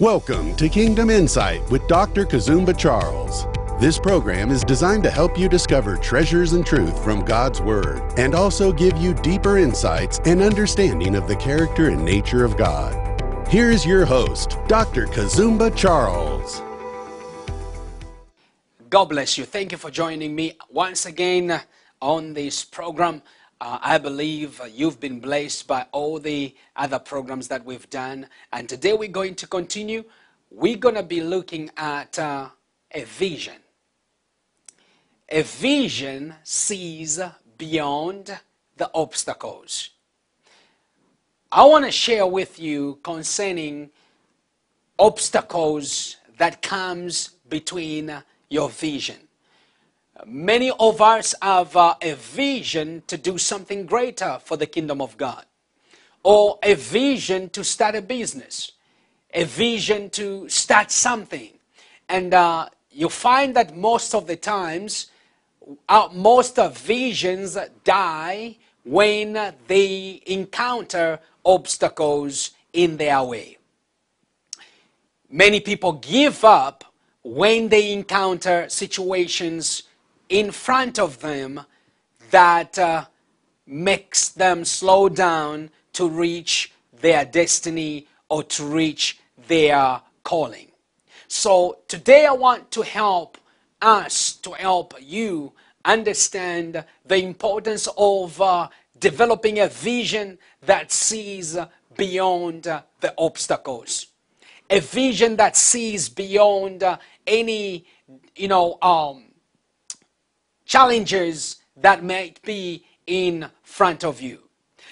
Welcome to Kingdom Insight with Dr. Kazumba Charles. This program is designed to help you discover treasures and truth from God's Word and also give you deeper insights and understanding of the character and nature of God. Here's your host, Dr. Kazumba Charles. God bless you. Thank you for joining me once again on this program. Uh, I believe you've been blessed by all the other programs that we've done. And today we're going to continue. We're going to be looking at uh, a vision. A vision sees beyond the obstacles. I want to share with you concerning obstacles that comes between your vision. Many of us have uh, a vision to do something greater for the kingdom of God, or a vision to start a business, a vision to start something. And uh, you find that most of the times, uh, most of visions die when they encounter obstacles in their way. Many people give up when they encounter situations in front of them that uh, makes them slow down to reach their destiny or to reach their calling. So today I want to help us, to help you understand the importance of uh, developing a vision that sees beyond the obstacles. A vision that sees beyond uh, any, you know, um, challenges that might be in front of you.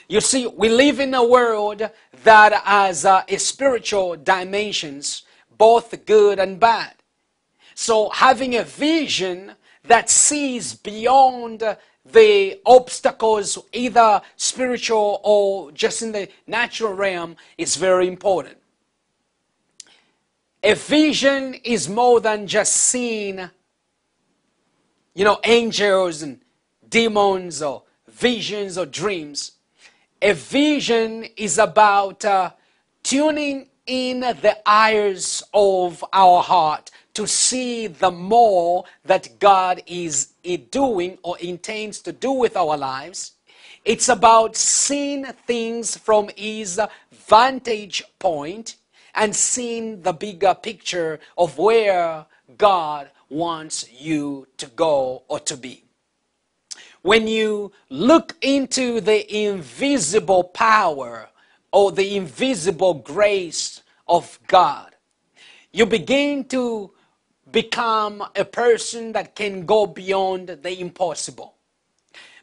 You see, we live in a world that has uh, a spiritual dimensions, both good and bad. So having a vision that sees beyond the obstacles, either spiritual or just in the natural realm, is very important. A vision is more than just seeing you know, angels and demons or visions or dreams. A vision is about uh, tuning in the eyes of our heart to see the more that God is doing or intends to do with our lives. It's about seeing things from His vantage point and seeing the bigger picture of where God wants you to go or to be. When you look into the invisible power or the invisible grace of God, you begin to become a person that can go beyond the impossible.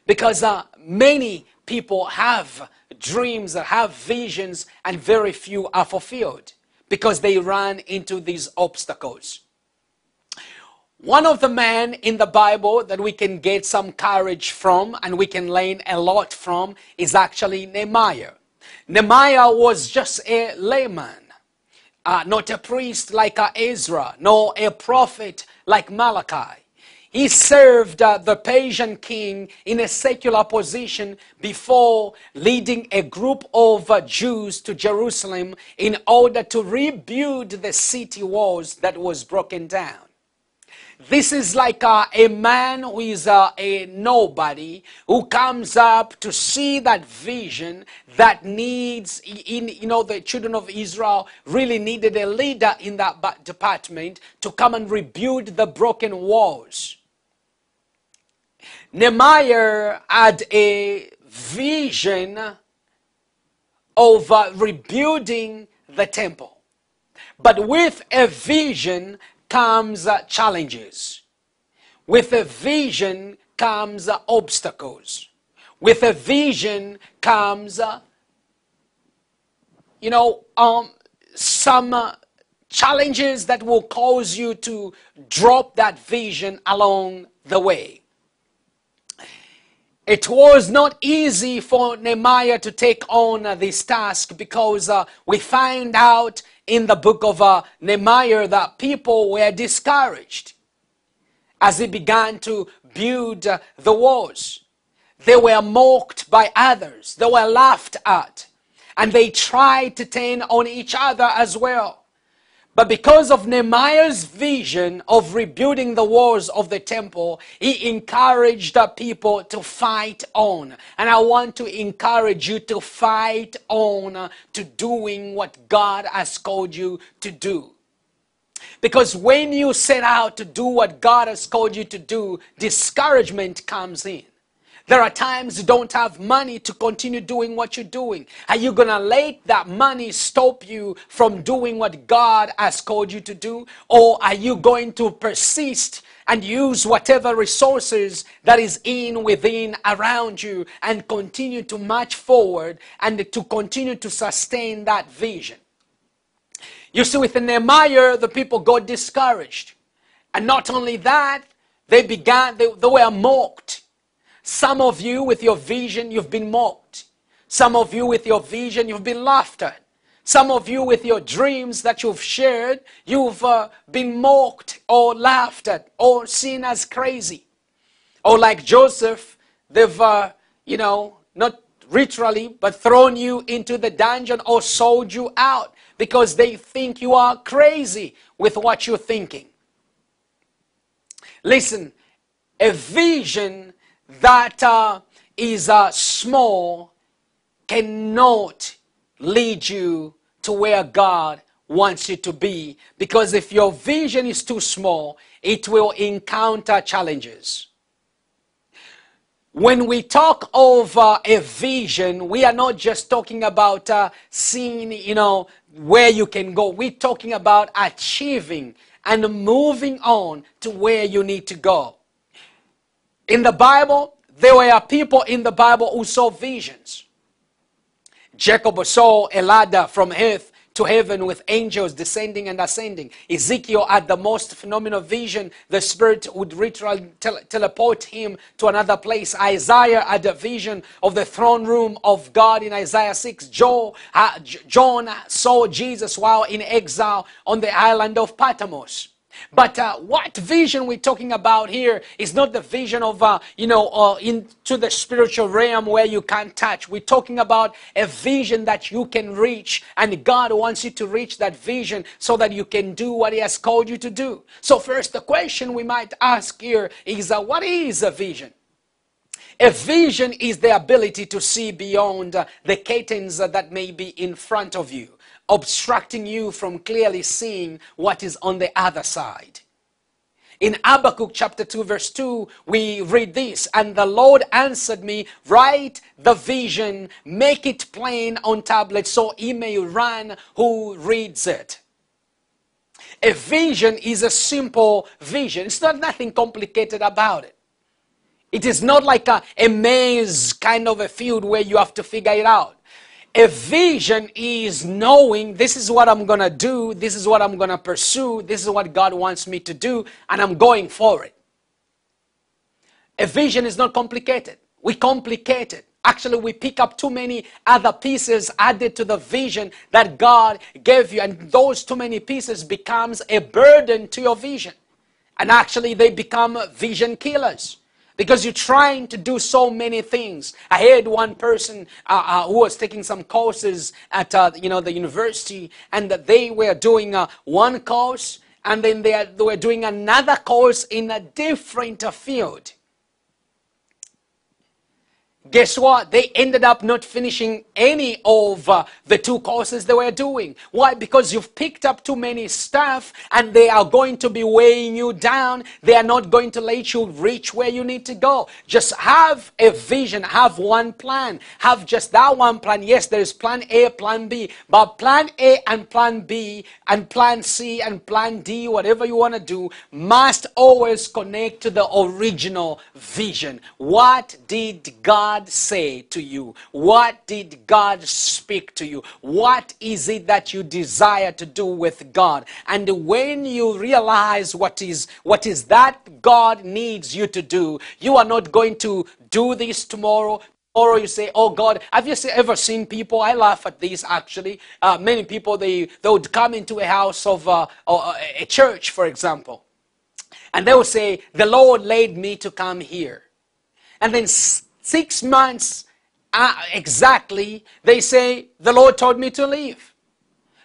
Because uh, many people have dreams, have visions, and very few are fulfilled because they run into these obstacles. One of the men in the Bible that we can get some courage from and we can learn a lot from is actually Nehemiah. Nehemiah was just a layman, uh, not a priest like Ezra, nor a prophet like Malachi. He served uh, the Persian king in a secular position before leading a group of uh, Jews to Jerusalem in order to rebuild the city walls that was broken down. This is like uh, a man who is uh, a nobody who comes up to see that vision that needs, in, you know, the children of Israel really needed a leader in that department to come and rebuild the broken walls. Nehemiah had a vision of uh, rebuilding the temple. But with a vision comes uh, challenges. With a vision comes uh, obstacles. With a vision comes, you know, um, some challenges that will cause you to drop that vision along the way. It was not easy for Nehemiah to take on uh, this task because uh, we find out in the book of uh, Nehemiah that people were discouraged as he began to build uh, the walls. They were mocked by others, they were laughed at, and they tried to turn on each other as well. But because of Nehemiah's vision of rebuilding the walls of the temple, he encouraged the people to fight on. And I want to encourage you to fight on to doing what God has called you to do. Because when you set out to do what God has called you to do, discouragement comes in. There are times you don't have money to continue doing what you're doing. Are you going to let that money stop you from doing what God has called you to do? Or are you going to persist and use whatever resources that is in, within, around you and continue to march forward and to continue to sustain that vision? You see, with Nehemiah, the people got discouraged. And not only that, they began, they, they were mocked. Some of you, with your vision, you've been mocked. Some of you, with your vision, you've been laughed at. Some of you, with your dreams that you've shared, you've uh, been mocked or laughed at or seen as crazy. Or like Joseph, they've, uh, you know, not literally, but thrown you into the dungeon or sold you out because they think you are crazy with what you're thinking. Listen, a vision that uh, is uh, small cannot lead you to where God wants you to be. Because if your vision is too small, it will encounter challenges. When we talk of uh, a vision, we are not just talking about uh, seeing, you know, where you can go. We're talking about achieving and moving on to where you need to go. In the Bible, there were people in the Bible who saw visions. Jacob saw a ladder from earth to heaven with angels descending and ascending. Ezekiel had the most phenomenal vision. The Spirit would literally tele- teleport him to another place. Isaiah had a vision of the throne room of God in Isaiah 6. Joe, uh, John saw Jesus while in exile on the island of Patmos. But uh, what vision we're talking about here is not the vision of, uh, you know, uh, into the spiritual realm where you can't touch. We're talking about a vision that you can reach, and God wants you to reach that vision so that you can do what He has called you to do. So, first, the question we might ask here is uh, what is a vision? A vision is the ability to see beyond uh, the curtains that may be in front of you obstructing you from clearly seeing what is on the other side. In Habakkuk chapter 2, verse 2, we read this And the Lord answered me, Write the vision, make it plain on tablets, so he may run who reads it. A vision is a simple vision, it's not nothing complicated about it. It is not like a, a maze kind of a field where you have to figure it out. A vision is knowing this is what I'm going to do, this is what I'm going to pursue, this is what God wants me to do, and I'm going for it. A vision is not complicated. We complicate it. Actually, we pick up too many other pieces added to the vision that God gave you, and those too many pieces becomes a burden to your vision. And actually, they become vision killers because you're trying to do so many things. I heard one person uh, uh, who was taking some courses at uh, you know the university, and that they were doing uh, one course, and then they, they were doing another course in a different field. Guess what? They ended up not finishing any of uh, the two courses they were doing. Why? Because you've picked up too many stuff and they are going to be weighing you down. They are not going to let you reach where you need to go. Just have a vision, have one plan, have just that one plan. Yes, there is plan A, plan B, but plan A and plan B and plan C and plan D, whatever you want to do, must always connect to the original vision. What did God God say to you? What did God speak to you? What is it that you desire to do with God? And when you realize what is what is that God needs you to do, you are not going to do this tomorrow, or you say, oh God, have you ever seen people? I laugh at this actually. Uh, many people, they, they would come into a house of uh, a church, for example. And they will say, the Lord led me to come here. And then six months uh, exactly, they say, The Lord told me to leave.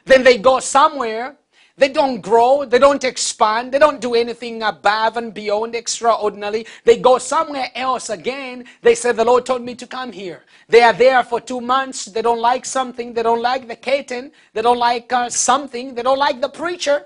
Then they go somewhere, They don't grow, they don't expand, they don't do anything above and beyond extraordinarily. They go somewhere else again. They say, The Lord told me to come here. They are there for two months. They don't like something. They don't like the curtain. They don't like uh, something. They don't like the preacher.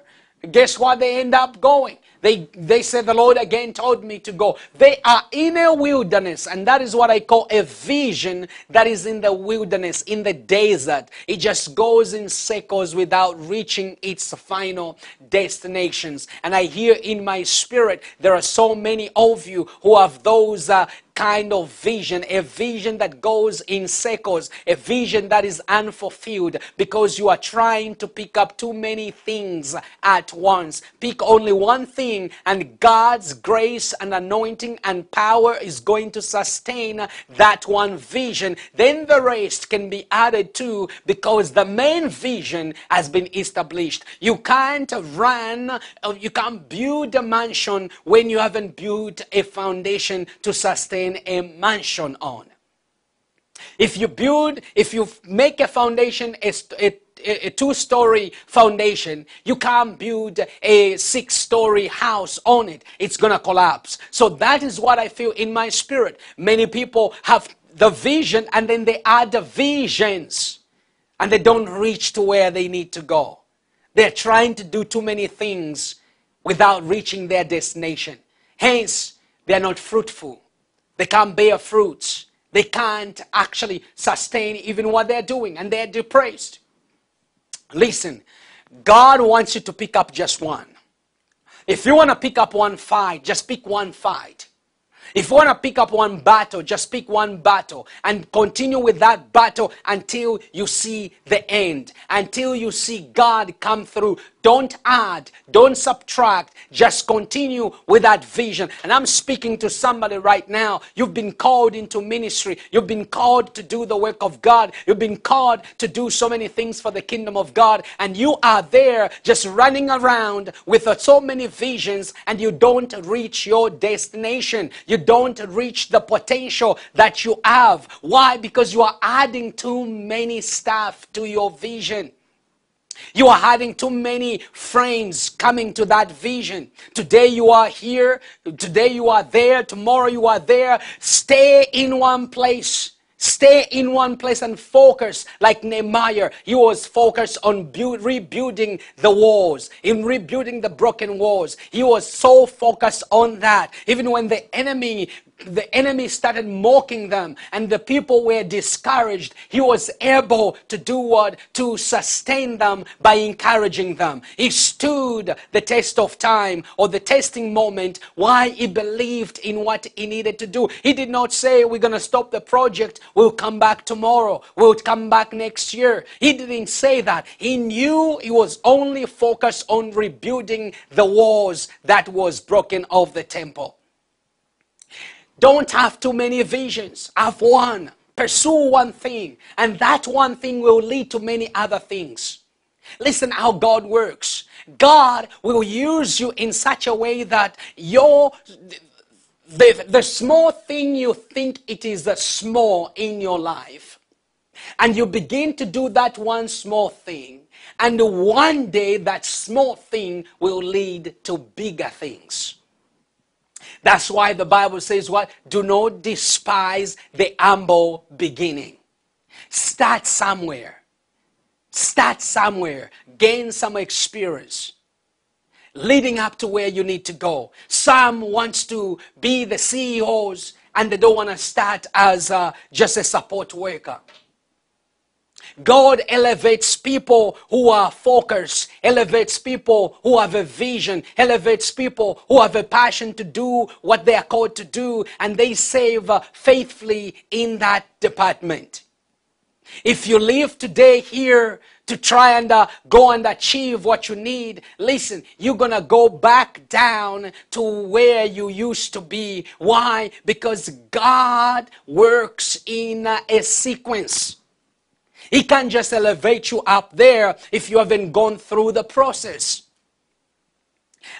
Guess what? They end up going. They, they said, The Lord again told me to go. They are in a wilderness, and that is what I call a vision that is in the wilderness, in the desert. It just goes in circles without reaching its final destinations. And I hear in my spirit, there are so many of you who have those uh, kind of vision, a vision that goes in circles, a vision that is unfulfilled because you are trying to pick up too many things at once. Pick only one thing, and God's grace and anointing and power is going to sustain that one vision. Then the rest can be added to because the main vision has been established. You can't run, uh, you can't build a mansion when you haven't built a foundation to sustain a mansion on. If you build, if you make a foundation, a, a, a two story foundation, you can't build a six story house on it. It's going to collapse. So that is what I feel in my spirit. Many people have the vision and then they add the visions and they don't reach to where they need to go. They're trying to do too many things without reaching their destination. Hence, they're not fruitful. They can't bear fruits. They can't actually sustain even what they're doing, and they're depressed. Listen, God wants you to pick up just one. If you want to pick up one fight, just pick one fight. If you want to pick up one battle, just pick one battle and continue with that battle until you see the end, until you see God come through. Don't add, don't subtract, just continue with that vision. And I'm speaking to somebody right now. You've been called into ministry, you've been called to do the work of God, you've been called to do so many things for the kingdom of God, and you are there just running around with so many visions, and you don't reach your destination. You don't reach the potential that you have. Why? Because you are adding too many stuff to your vision. You are having too many frames coming to that vision. Today you are here, today you are there, tomorrow you are there. Stay in one place. Stay in one place and focus like Nehemiah. He was focused on build, rebuilding the walls, in rebuilding the broken walls. He was so focused on that. Even when the enemy the enemy started mocking them and the people were discouraged, he was able to do what? To sustain them by encouraging them. He stood the test of time or the testing moment why he believed in what he needed to do. He did not say, We're going to stop the project, we'll come back tomorrow, we'll come back next year. He didn't say that. He knew he was only focused on rebuilding the walls that was broken of the temple. Don't have too many visions. Have one. Pursue one thing. And that one thing will lead to many other things. Listen how God works. God will use you in such a way that your the, the small thing you think it is the small in your life and you begin to do that one small thing and one day that small thing will lead to bigger things that's why the Bible says what? Do not despise the humble beginning. Start somewhere. Start somewhere. Gain some experience. Leading up to where you need to go. Some wants to be the CEOs and they don't want to start as uh, just a support worker. God elevates people who are focused, elevates people who have a vision, elevates people who have a passion to do what they are called to do, and they save uh, faithfully in that department. If you live today here to try and uh, go and achieve what you need, listen, you're going to go back down to where you used to be. Why? Because God works in uh, a sequence. He can't just elevate you up there if you haven't gone through the process.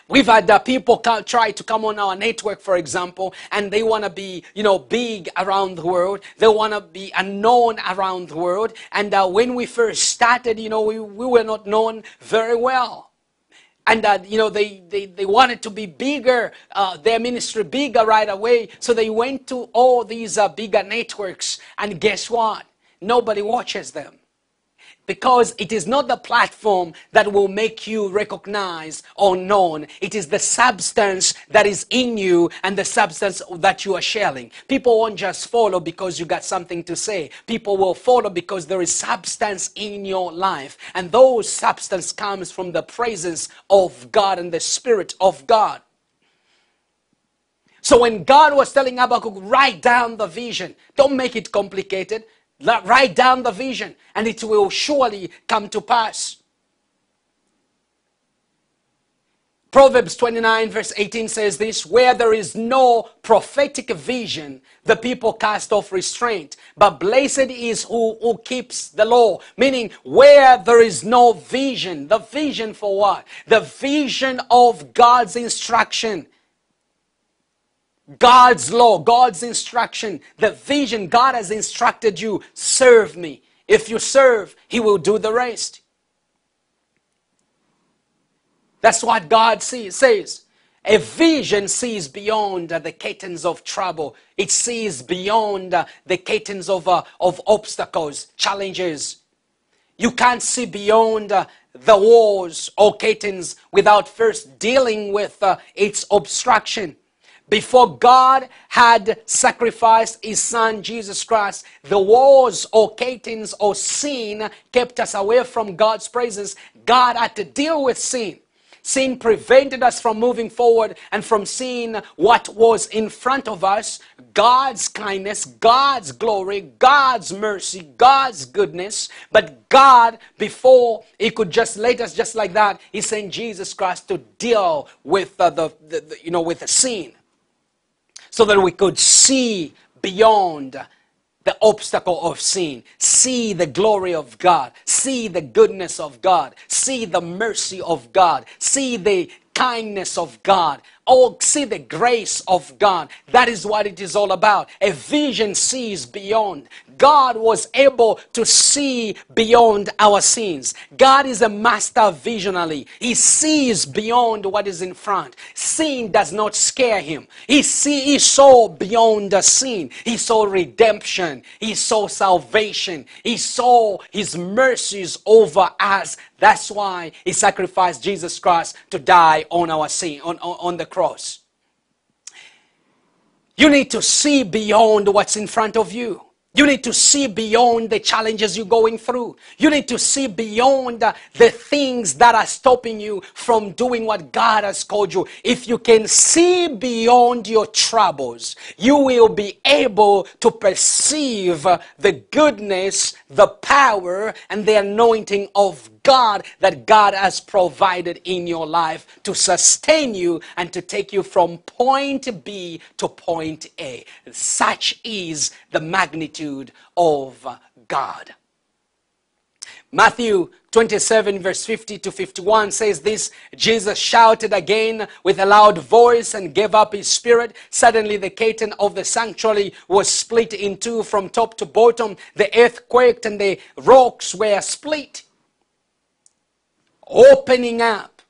We've had uh, people try to come on our network, for example, and they want to be, you know, big around the world. They want to be unknown around the world. And uh, when we first started, you know, we, we were not known very well. and uh, you know they, they, they wanted to be bigger uh, their ministry bigger right away so they went to all these uh, bigger networks and guess what nobody watches them because it is not the platform that will make you recognized or known. It is the substance that is in you and the substance that you are sharing. People won't just follow because you got something to say. People will follow because there is substance in your life. And those substance comes from the presence of God and the Spirit of God. So when God was telling Habakkuk, write down the vision, don't make it complicated. Write down the vision and it will surely come to pass. Proverbs 29 verse 18 says this, where there is no prophetic vision, the people cast off restraint. But blessed is who, who keeps the law. Meaning, where there is no vision. The vision for what? The vision of God's instruction. God's law, God's instruction, the vision God has instructed you, serve me. If you serve, He will do the rest. That's what God sees, says. A vision sees beyond uh, the curtains of trouble. It sees beyond uh, the curtains of, uh, of obstacles, challenges. You can't see beyond uh, the walls or curtains without first dealing with uh, its obstruction. Before God had sacrificed his son Jesus Christ, the wars or curtains or sin kept us away from God's presence. God had to deal with sin. Sin prevented us from moving forward and from seeing what was in front of us God's kindness, God's glory, God's mercy, God's goodness. But God, before He could just let us just like that, He sent Jesus Christ to deal with uh, the, the, the, you know with the sin so that we could see beyond the obstacle of sin, see the glory of God, see the goodness of God, see the mercy of God, see the kindness of God, Oh, see the grace of God. That is what it is all about. A vision sees beyond. God was able to see beyond our sins. God is a master visionary. He sees beyond what is in front. Sin does not scare him. He, see, he saw beyond the sin. He saw redemption. He saw salvation. He saw his mercies over us. That's why he sacrificed Jesus Christ to die on our sin, on, on, on the cross cross. You need to see beyond what's in front of you. You need to see beyond the challenges you're going through. You need to see beyond the, the, things that are stopping you from doing what God has called you. If you can see beyond your troubles, you will be able to perceive the goodness, the power, and the anointing of God that God has provided in your life to sustain you and to take you from point B to point A. Such is the magnitude of God. Matthew 27 verse 50 to 51 says this, Jesus shouted again with a loud voice and gave up his spirit. Suddenly the curtain of the sanctuary was split in two from top to bottom. The earth quaked and the rocks were split opening up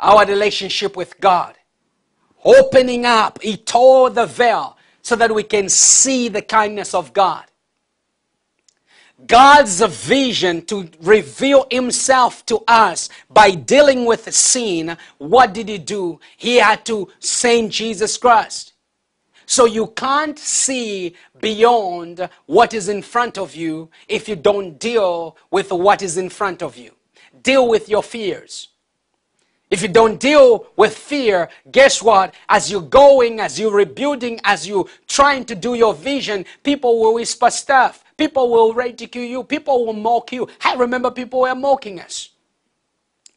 our relationship with God. Opening up, He tore the veil so that we can see the kindness of God. God's vision to reveal himself to us by dealing with sin, what did he do? He had to send Jesus Christ. So you can't see beyond what is in front of you if you don't deal with what is in front of you. Deal with your fears. If you don't deal with fear, guess what? As you're going, as you're rebuilding, as you're trying to do your vision, people will whisper stuff. People will ridicule you. People will mock you. I remember people were mocking us.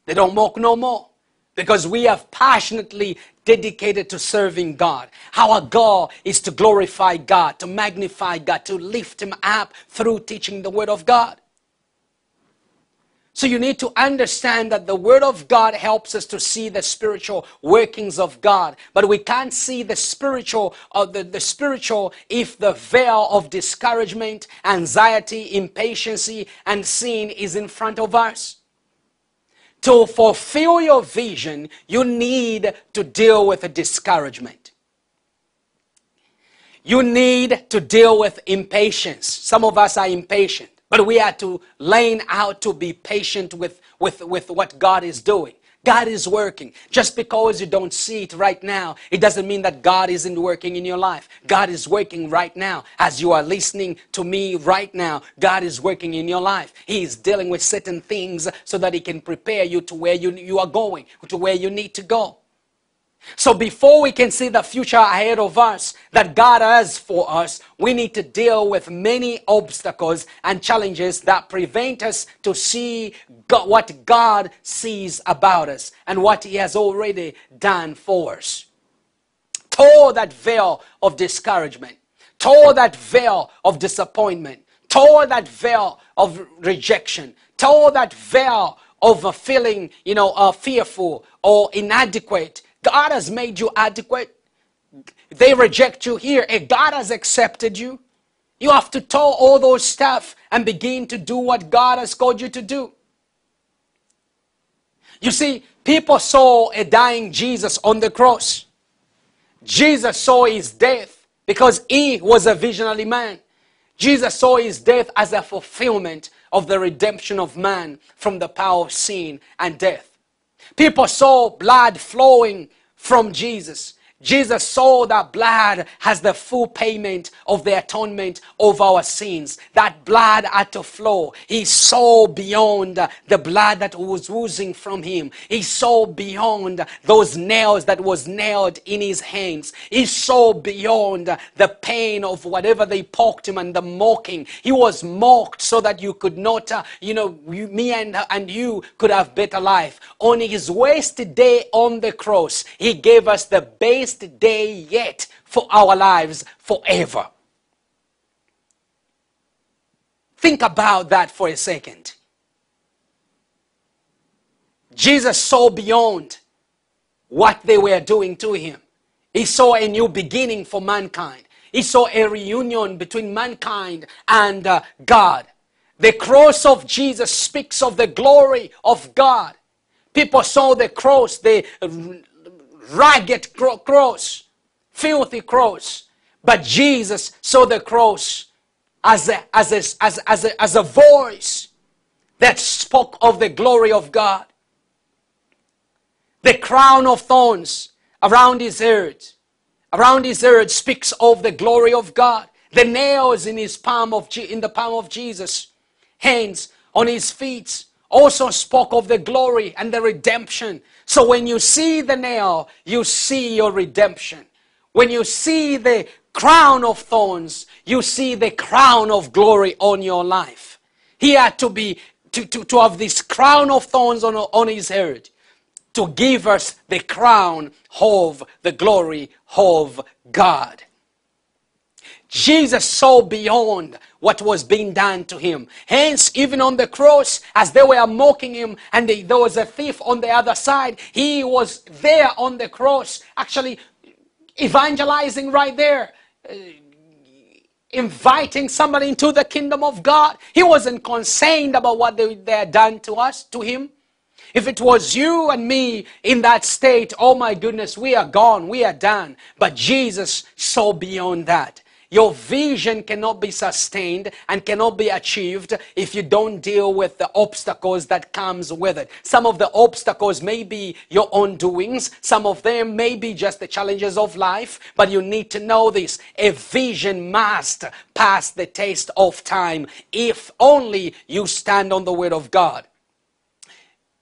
They don't mock no more because we have passionately dedicated to serving God. Our goal is to glorify God, to magnify God, to lift Him up through teaching the Word of God. So you need to understand that the Word of God helps us to see the spiritual workings of God. But we can't see the spiritual or the, the spiritual if the veil of discouragement, anxiety, impatience, and sin is in front of us. To fulfill your vision, you need to deal with discouragement. You need to deal with impatience. Some of us are impatient, but we are to learn how to be patient with, with, with what God is doing. God is working. Just because you don't see it right now, it doesn't mean that God isn't working in your life. God is working right now. As you are listening to me right now, God is working in your life. He is dealing with certain things so that He can prepare you to where you, you are going, to where you need to go. So before we can see the future ahead of us that God has for us, we need to deal with many obstacles and challenges that prevent us to see God, what God sees about us and what He has already done for us. Tore that veil of discouragement, tore that veil of disappointment, tore that veil of rejection, tore that veil of feeling, you know, uh, fearful or inadequate God has made you adequate. They reject you here. If God has accepted you, you have to tell all those stuff and begin to do what God has called you to do. You see, people saw a dying Jesus on the cross. Jesus saw his death because he was a visionary man. Jesus saw his death as a fulfillment of the redemption of man from the power of sin and death. People saw blood flowing from Jesus. Jesus saw that blood has the full payment of the atonement of our sins. That blood had to flow. He saw beyond the blood that was oozing from him. He saw beyond those nails that was nailed in his hands. He saw beyond the pain of whatever they poked him and the mocking. He was mocked so that you could not, uh, you know, you, me and, and you could have better life. On his wasted day on the cross, he gave us the base best day yet for our lives forever. Think about that for a second. Jesus saw beyond what they were doing to him. He saw a new beginning for mankind. He saw a reunion between mankind and uh, God. The cross of Jesus speaks of the glory of God. People saw the cross, the ragged cross, filthy cross. But Jesus saw the cross as a, as a, as, as a, as a voice that spoke of the glory of God. The crown of thorns around his head, around his head speaks of the glory of God. The nails in his palm of in the palm of Jesus, hands on his feet also spoke of the glory and the redemption. So when you see the nail, you see your redemption. When you see the crown of thorns, you see the crown of glory on your life. He had to be to, to, to have this crown of thorns on, on his head to give us the crown of the glory of God. Jesus saw beyond what was being done to him. Hence, even on the cross, as they were mocking him and they, there was a thief on the other side, he was there on the cross, actually evangelizing right there. Uh, inviting somebody into the kingdom of God. He wasn't concerned about what they, they had done to us, to him. If it was you and me in that state, oh my goodness, we are gone, we are done. But Jesus saw beyond that. Your vision cannot be sustained and cannot be achieved if you don't deal with the obstacles that comes with it. Some of the obstacles may be your own doings. Some of them may be just the challenges of life. But you need to know this. A vision must pass the test of time if only you stand on the word of God.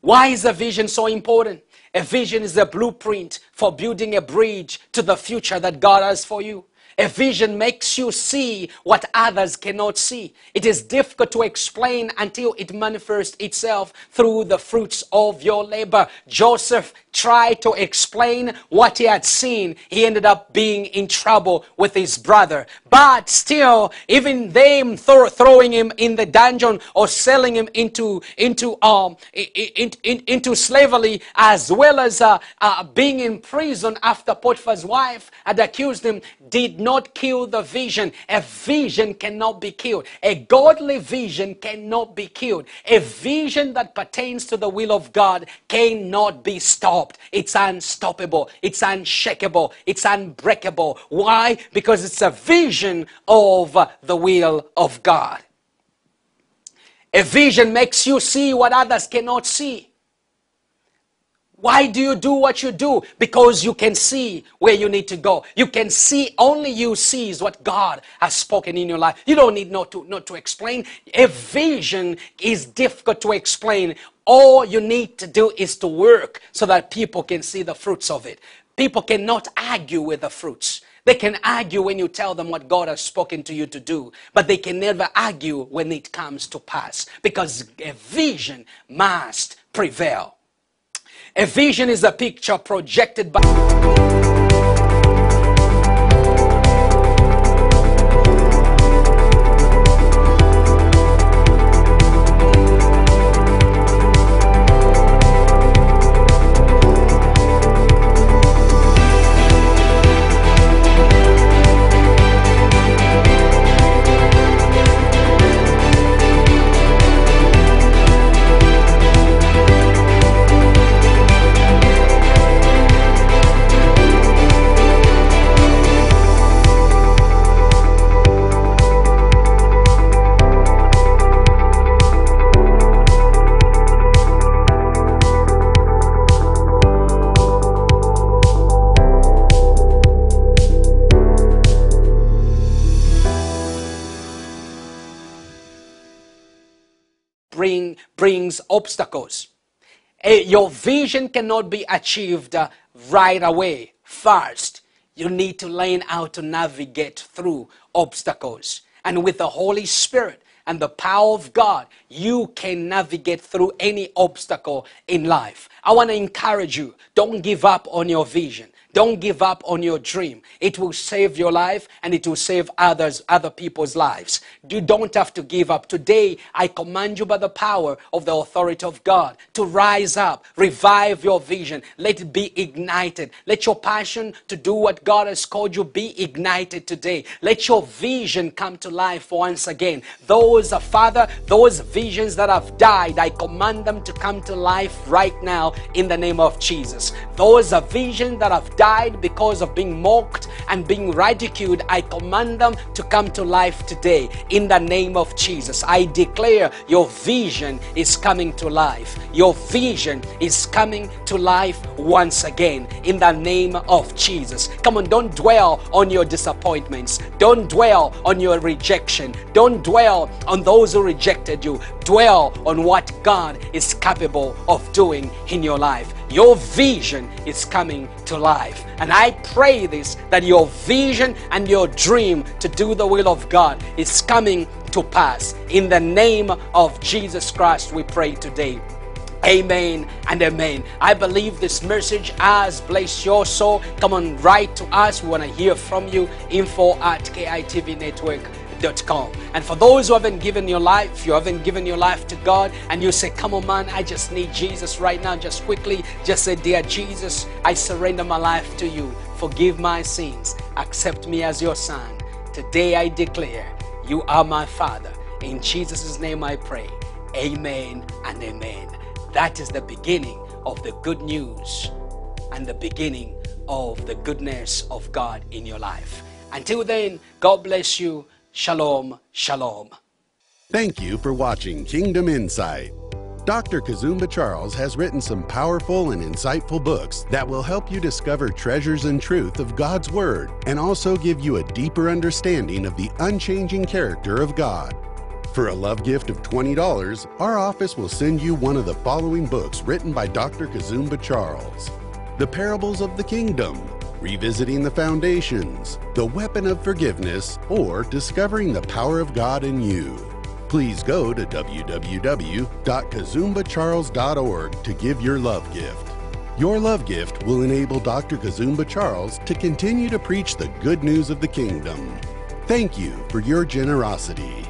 Why is a vision so important? A vision is a blueprint for building a bridge to the future that God has for you. A vision makes you see what others cannot see. It is difficult to explain until it manifests itself through the fruits of your labor. Joseph tried to explain what he had seen, he ended up being in trouble with his brother. But still, even them th- throwing him in the dungeon or selling him into into um in, in, into slavery, as well as uh, uh, being in prison after Potiphar's wife had accused him, did not kill the vision. A vision cannot be killed. A godly vision cannot be killed. A vision that pertains to the will of God cannot be stopped. It's unstoppable. It's unshakable. It's unbreakable. Why? Because it's a vision of the will of God. A vision makes you see what others cannot see. Why do you do what you do? Because you can see where you need to go. You can see, only you sees what God has spoken in your life. You don't need not to, not to explain. A vision is difficult to explain. All you need to do is to work so that people can see the fruits of it. People cannot argue with the fruits. They can argue when you tell them what God has spoken to you to do, but they can never argue when it comes to pass because a vision must prevail. A vision is a picture projected by. Obstacles. Eh, your vision cannot be achieved uh, right away, first. You need to learn how to navigate through obstacles. And with the Holy Spirit and the power of God, you can navigate through any obstacle in life. I want to encourage you don't give up on your vision. Don't give up on your dream. It will save your life and it will save others, other people's lives. You don't have to give up. Today, I command you by the power of the authority of God to rise up, revive your vision. Let it be ignited. Let your passion to do what God has called you be ignited today. Let your vision come to life once again. Those, uh, Father, those visions that have died, I command them to come to life right now in the name of Jesus. Those are visions that have died because of being mocked and being ridiculed, I command them to come to life today in the name of Jesus. I declare your vision is coming to life. Your vision is coming to life once again in the name of Jesus. Come on, don't dwell on your disappointments. Don't dwell on your rejection. Don't dwell on those who rejected you. Dwell on what God is capable of doing in your life. Your vision is coming to life. And I pray this that your vision and your dream to do the will of God is coming to pass. In the name of Jesus Christ, we pray today. Amen and amen. I believe this message has blessed your soul. Come on, write to us. We want to hear from you. Info at KITV Network com. And for those who haven't given your life, you haven't given your life to God, and you say, Come on, man, I just need Jesus right now, just quickly, just say, Dear Jesus, I surrender my life to you. Forgive my sins. Accept me as your son. Today I declare, You are my Father. In Jesus' name I pray. Amen and amen. That is the beginning of the good news and the beginning of the goodness of God in your life. Until then, God bless you. Shalom, shalom. Thank you for watching Kingdom Insight. Dr. Kazumba Charles has written some powerful and insightful books that will help you discover treasures and truth of God's Word and also give you a deeper understanding of the unchanging character of God. For a love gift of $20, our office will send you one of the following books written by Dr. Kazumba Charles The Parables of the Kingdom, Revisiting the Foundations, The Weapon of Forgiveness, or Discovering the Power of God in You. Please go to www.kazumbacharles.org to give your love gift. Your love gift will enable Dr. Kazumba Charles to continue to preach the good news of the kingdom. Thank you for your generosity.